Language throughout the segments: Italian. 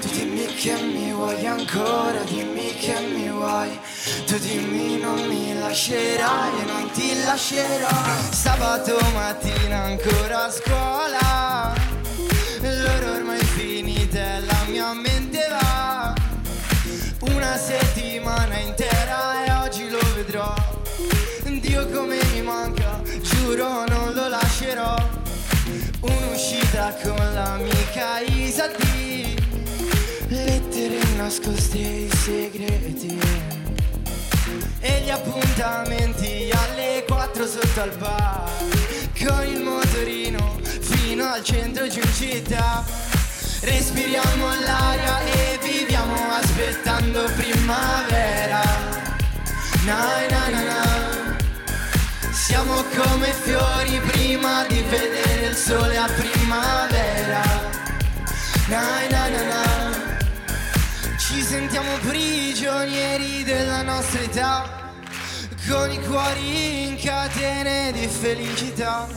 Tu dimmi che mi vuoi ancora, dimmi che mi vuoi. Tu dimmi non mi lascerai e non ti lascerò. Sabato mattina ancora a scuola. L'ora ormai finita la mia mente va. Una settimana intera e oggi lo vedrò. Dio come mi manca, giuro non lo lascerò. Un'uscita con l'amica Isadì Nascoste e segreti E gli appuntamenti alle 4 sotto al bar Con il motorino fino al centro giù in città Respiriamo l'aria e viviamo aspettando primavera Na na na na siamo come fiori prima di vedere il sole a primavera. Na, na. Sentiamo prigionieri della nostra età, con i cuori in catene di felicità.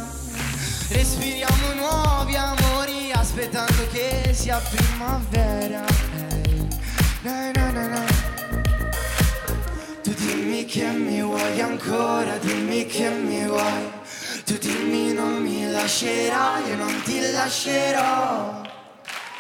Respiriamo nuovi amori aspettando che sia primavera. Ehi. Na, na, na. Tu dimmi che mi vuoi ancora, dimmi che mi vuoi. Tu dimmi non mi lascerai e non ti lascerò.